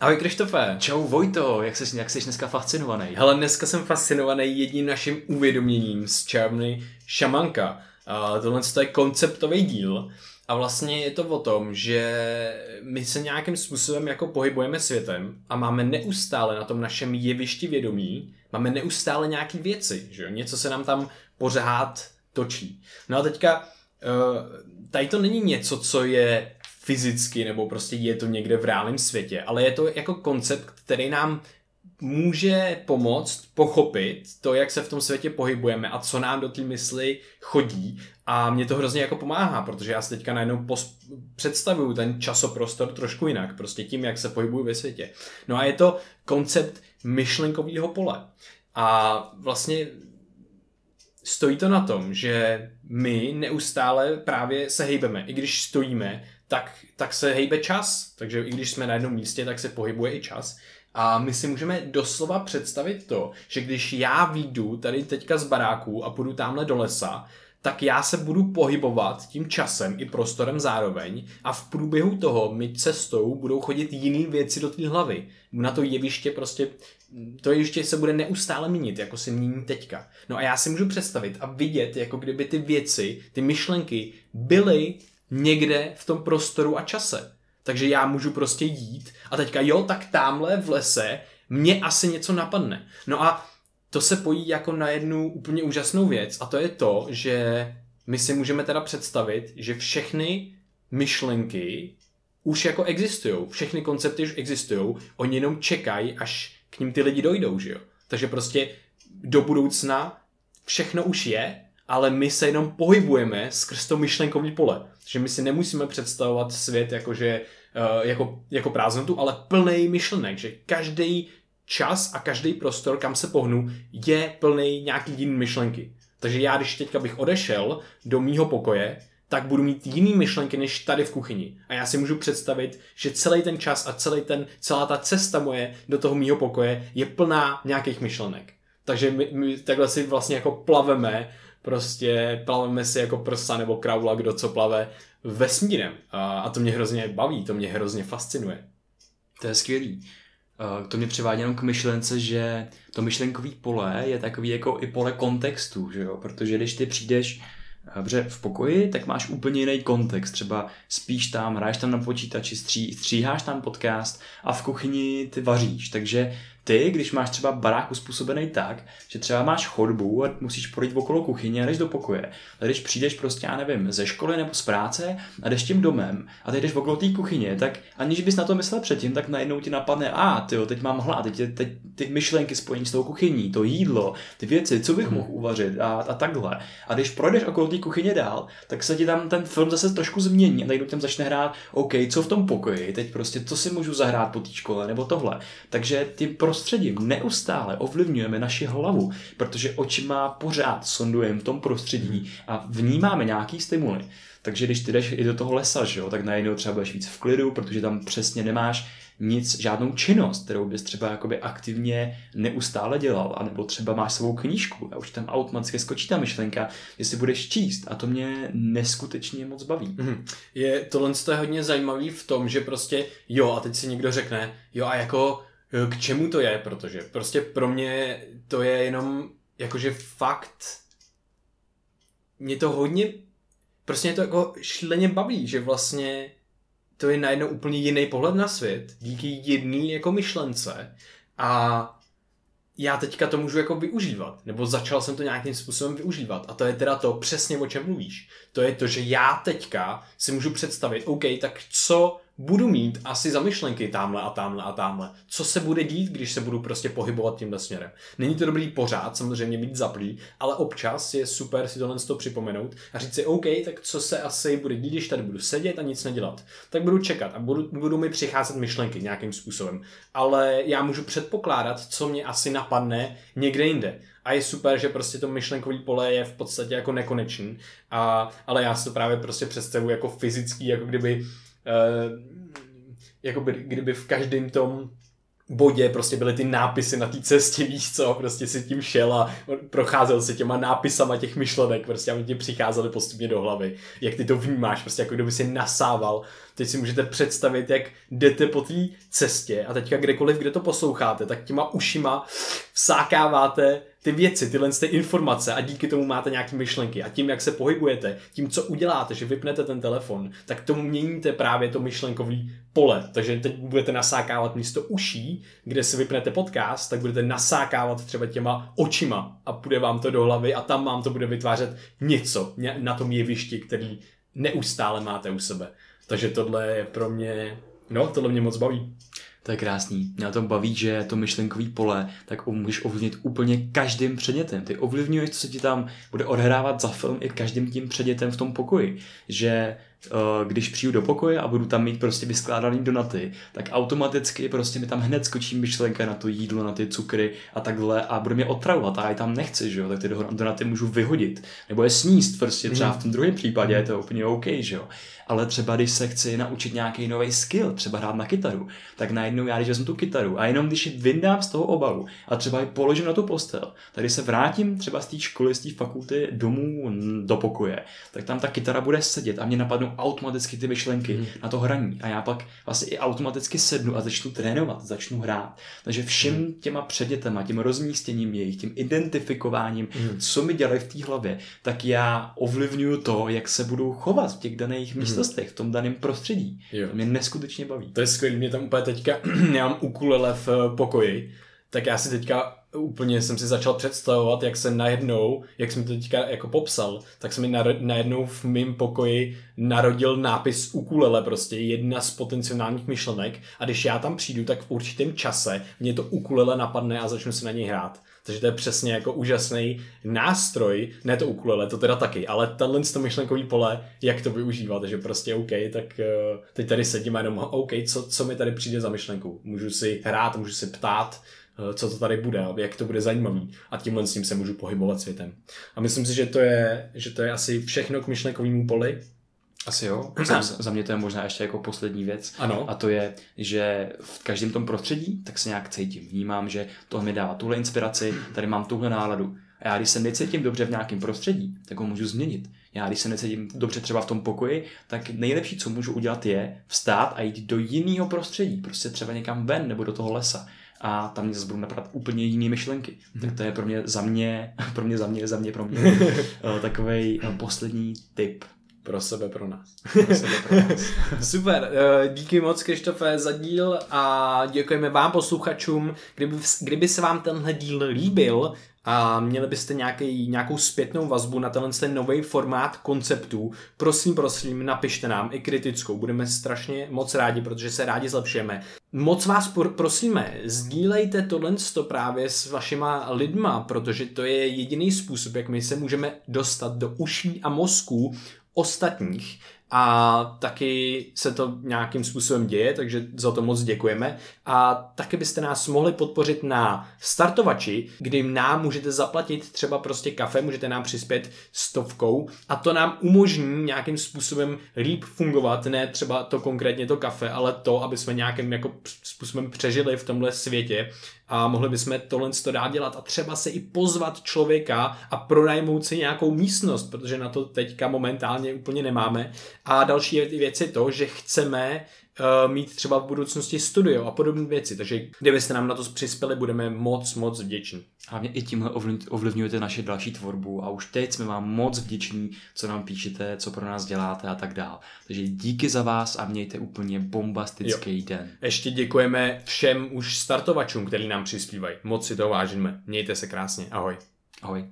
Ahoj Krištofe. Čau Vojto, jak jsi, jak jsi dneska fascinovaný? Hele, dneska jsem fascinovaný jedním naším uvědoměním z čárny Šamanka. Uh, tohle je konceptový díl a vlastně je to o tom, že my se nějakým způsobem jako pohybujeme světem a máme neustále na tom našem jevišti vědomí, máme neustále nějaký věci, že jo? něco se nám tam pořád točí. No a teďka, uh, tady to není něco, co je fyzicky, nebo prostě je to někde v reálném světě, ale je to jako koncept, který nám může pomoct pochopit to, jak se v tom světě pohybujeme a co nám do té mysli chodí a mě to hrozně jako pomáhá, protože já si teďka najednou pos- představuju ten časoprostor trošku jinak, prostě tím, jak se pohybuju ve světě. No a je to koncept myšlenkového pole. A vlastně stojí to na tom, že my neustále právě se hejbeme. I když stojíme, tak, tak se hejbe čas. Takže i když jsme na jednom místě, tak se pohybuje i čas. A my si můžeme doslova představit to, že když já výjdu tady teďka z baráku a půjdu tamhle do lesa, tak já se budu pohybovat tím časem i prostorem zároveň a v průběhu toho mi cestou budou chodit jiné věci do té hlavy. Na to jeviště prostě, to jeviště se bude neustále měnit, jako se mění teďka. No a já si můžu představit a vidět, jako kdyby ty věci, ty myšlenky byly někde v tom prostoru a čase. Takže já můžu prostě jít a teďka jo, tak tamhle v lese mě asi něco napadne. No a to se pojí jako na jednu úplně úžasnou věc a to je to, že my si můžeme teda představit, že všechny myšlenky už jako existují, všechny koncepty už existují, oni jenom čekají, až k ním ty lidi dojdou, že jo. Takže prostě do budoucna všechno už je, ale my se jenom pohybujeme skrz to myšlenkový pole. Takže my si nemusíme představovat svět jakože, uh, jako, jako prázdnotu, ale plný myšlenek, že každý čas a každý prostor, kam se pohnu, je plný nějaký jiný myšlenky. Takže já, když teďka bych odešel do mýho pokoje, tak budu mít jiný myšlenky než tady v kuchyni. A já si můžu představit, že celý ten čas a celý ten, celá ta cesta moje do toho mýho pokoje je plná nějakých myšlenek. Takže my, my takhle si vlastně jako plaveme, prostě plaveme si jako prsa nebo kraula, kdo co plave vesmírem. A, to mě hrozně baví, to mě hrozně fascinuje. To je skvělý. To mě přivádí jenom k myšlence, že to myšlenkový pole je takový jako i pole kontextu, že jo? Protože když ty přijdeš Dobře, v pokoji, tak máš úplně jiný kontext. Třeba spíš tam, hraješ tam na počítači, stří, stříháš tam podcast a v kuchyni ty vaříš. Takže ty, když máš třeba barák uspůsobený tak, že třeba máš chodbu a musíš projít okolo kuchyně a jdeš do pokoje. A když přijdeš prostě, já nevím, ze školy nebo z práce a jdeš tím domem a ty jdeš okolo té kuchyně, tak aniž bys na to myslel předtím, tak najednou ti napadne, a ty teď mám hlad, teď, teď ty myšlenky spojení s tou kuchyní, to jídlo, ty věci, co bych hmm. mohl uvařit a, a takhle. A když projdeš okolo té kuchyně dál, tak se ti tam ten film zase trošku změní a najednou tam začne hrát, OK, co v tom pokoji, teď prostě co si můžu zahrát po té škole nebo tohle. Takže ty prostě prostředím neustále ovlivňujeme naši hlavu, protože očima pořád sondujeme v tom prostředí a vnímáme nějaký stimuly. Takže když ty jdeš i do toho lesa, že jo, tak najednou třeba budeš víc v klidu, protože tam přesně nemáš nic, žádnou činnost, kterou bys třeba jakoby aktivně neustále dělal, anebo třeba máš svou knížku a už tam automaticky skočí ta myšlenka, jestli budeš číst a to mě neskutečně moc baví. Mm-hmm. Je, tohle je hodně zajímavý v tom, že prostě jo a teď si někdo řekne, jo a jako k čemu to je, protože prostě pro mě to je jenom jakože fakt mě to hodně prostě mě to jako šíleně baví, že vlastně to je najednou úplně jiný pohled na svět díky jedné jako myšlence a já teďka to můžu jako využívat, nebo začal jsem to nějakým způsobem využívat. A to je teda to přesně, o čem mluvíš. To je to, že já teďka si můžu představit, OK, tak co budu mít asi zamyšlenky tamhle a tamhle a tamhle. Co se bude dít, když se budu prostě pohybovat tímhle směrem. Není to dobrý pořád, samozřejmě být zaplý, ale občas je super si tohle z toho připomenout a říct si, OK, tak co se asi bude dít, když tady budu sedět a nic nedělat. Tak budu čekat a budu, budu mi přicházet myšlenky nějakým způsobem. Ale já můžu předpokládat, co mě asi napadne někde jinde. A je super, že prostě to myšlenkový pole je v podstatě jako nekonečný. A, ale já si to právě prostě představuji jako fyzický, jako kdyby uh, jako by, kdyby v každém tom bodě prostě byly ty nápisy na té cestě, víš co, prostě si tím šel a procházel si těma nápisama těch myšlenek, prostě aby ti přicházely postupně do hlavy, jak ty to vnímáš, prostě jako kdyby si nasával. Teď si můžete představit, jak jdete po té cestě a teďka kdekoliv, kde to posloucháte, tak těma ušima vsákáváte ty věci, tyhle ty informace a díky tomu máte nějaké myšlenky. A tím, jak se pohybujete, tím, co uděláte, že vypnete ten telefon, tak tomu měníte právě to myšlenkový pole. Takže teď budete nasákávat místo uší, kde si vypnete podcast, tak budete nasákávat třeba těma očima a půjde vám to do hlavy a tam vám to bude vytvářet něco na tom jevišti, který neustále máte u sebe. Takže tohle je pro mě, no, tohle mě moc baví. To je krásný. Mě na tom baví, že to myšlenkový pole, tak můžeš ovlivnit úplně každým předmětem. Ty ovlivňuješ, co se ti tam bude odhrávat za film i každým tím předmětem v tom pokoji. Že když přijdu do pokoje a budu tam mít prostě vyskládaný donaty, tak automaticky prostě mi tam hned skočí myšlenka na to jídlo, na ty cukry a takhle a bude mě otravovat a já tam nechci, že jo, tak ty donaty můžu vyhodit. Nebo je sníst prostě třeba v tom druhém případě, je to úplně OK, že jo? Ale třeba když se chci naučit nějaký nový skill, třeba hrát na kytaru, tak najednou já, když vezmu tu kytaru a jenom když ji vyndám z toho obalu a třeba ji položím na tu postel, tady se vrátím třeba z té školy, z té fakulty domů do pokoje, tak tam ta kytara bude sedět a mě napadnou automaticky ty myšlenky mm. na to hraní a já pak vlastně i automaticky sednu a začnu trénovat, začnu hrát. Takže všem mm. těma předmětama, tím rozmístěním jejich, tím identifikováním, mm. co mi dělají v té hlavě, tak já ovlivňuju to, jak se budu chovat v těch daných mm příležitostech, v tom daném prostředí. Jo. To mě neskutečně baví. To je skvělé, mě tam úplně teďka, já mám ukulele v eh, pokoji, tak já si teďka úplně jsem si začal představovat, jak se najednou, jak jsem to teďka jako popsal, tak se mi najednou v mém pokoji narodil nápis ukulele prostě, jedna z potenciálních myšlenek a když já tam přijdu, tak v určitém čase mě to ukulele napadne a začnu se na něj hrát. Takže to je přesně jako úžasný nástroj, ne to ukulele, to teda taky, ale tenhle to myšlenkový pole, jak to využívat, že prostě OK, tak uh, teď tady sedím a jenom OK, co, co mi tady přijde za myšlenku. Můžu si hrát, můžu si ptát, co to tady bude, jak to bude zajímavý a tímhle s tím se můžu pohybovat světem. A myslím si, že to je, že to je asi všechno k myšlenkovému poli. Asi jo. Za, za mě to je možná ještě jako poslední věc. Ano. A to je, že v každém tom prostředí tak se nějak cítím. Vnímám, že to mi dává tuhle inspiraci, tady mám tuhle náladu. A já když se necítím dobře v nějakém prostředí, tak ho můžu změnit. Já když se necítím dobře třeba v tom pokoji, tak nejlepší, co můžu udělat, je vstát a jít do jiného prostředí. Prostě třeba někam ven nebo do toho lesa a tam mě zase budou napadat úplně jiné myšlenky. Mm-hmm. Tak to je pro mě za mě, pro mě za mě, za mě pro mě eh, takový eh, poslední tip pro sebe, pro nás. Pro sebe, pro nás. Super, eh, díky moc Krištofe za díl a děkujeme vám posluchačům. Kdyby, kdyby se vám tenhle díl líbil a měli byste nějaký, nějakou zpětnou vazbu na tenhle ten nový formát konceptů, prosím, prosím, napište nám i kritickou. Budeme strašně moc rádi, protože se rádi zlepšujeme. Moc vás prosíme, sdílejte tohle právě s vašima lidma, protože to je jediný způsob, jak my se můžeme dostat do uší a mozku ostatních a taky se to nějakým způsobem děje, takže za to moc děkujeme. A taky byste nás mohli podpořit na startovači, kdy nám můžete zaplatit třeba prostě kafe, můžete nám přispět stovkou a to nám umožní nějakým způsobem líp fungovat, ne třeba to konkrétně to kafe, ale to, aby jsme nějakým jako způsobem přežili v tomhle světě a mohli bychom tohle to dát dělat a třeba se i pozvat člověka a pronajmout si nějakou místnost, protože na to teďka momentálně úplně nemáme. A další věc je to, že chceme uh, mít třeba v budoucnosti studio a podobné věci. Takže kdybyste nám na to přispěli, budeme moc, moc vděční. Hlavně i tímhle ovlivňujete naše další tvorbu a už teď jsme vám moc vděční, co nám píšete, co pro nás děláte a tak dál. Takže díky za vás a mějte úplně bombastický jo. den. Ještě děkujeme všem už startovačům, který nám přispívají. Moc si to vážíme. Mějte se krásně. Ahoj. Ahoj.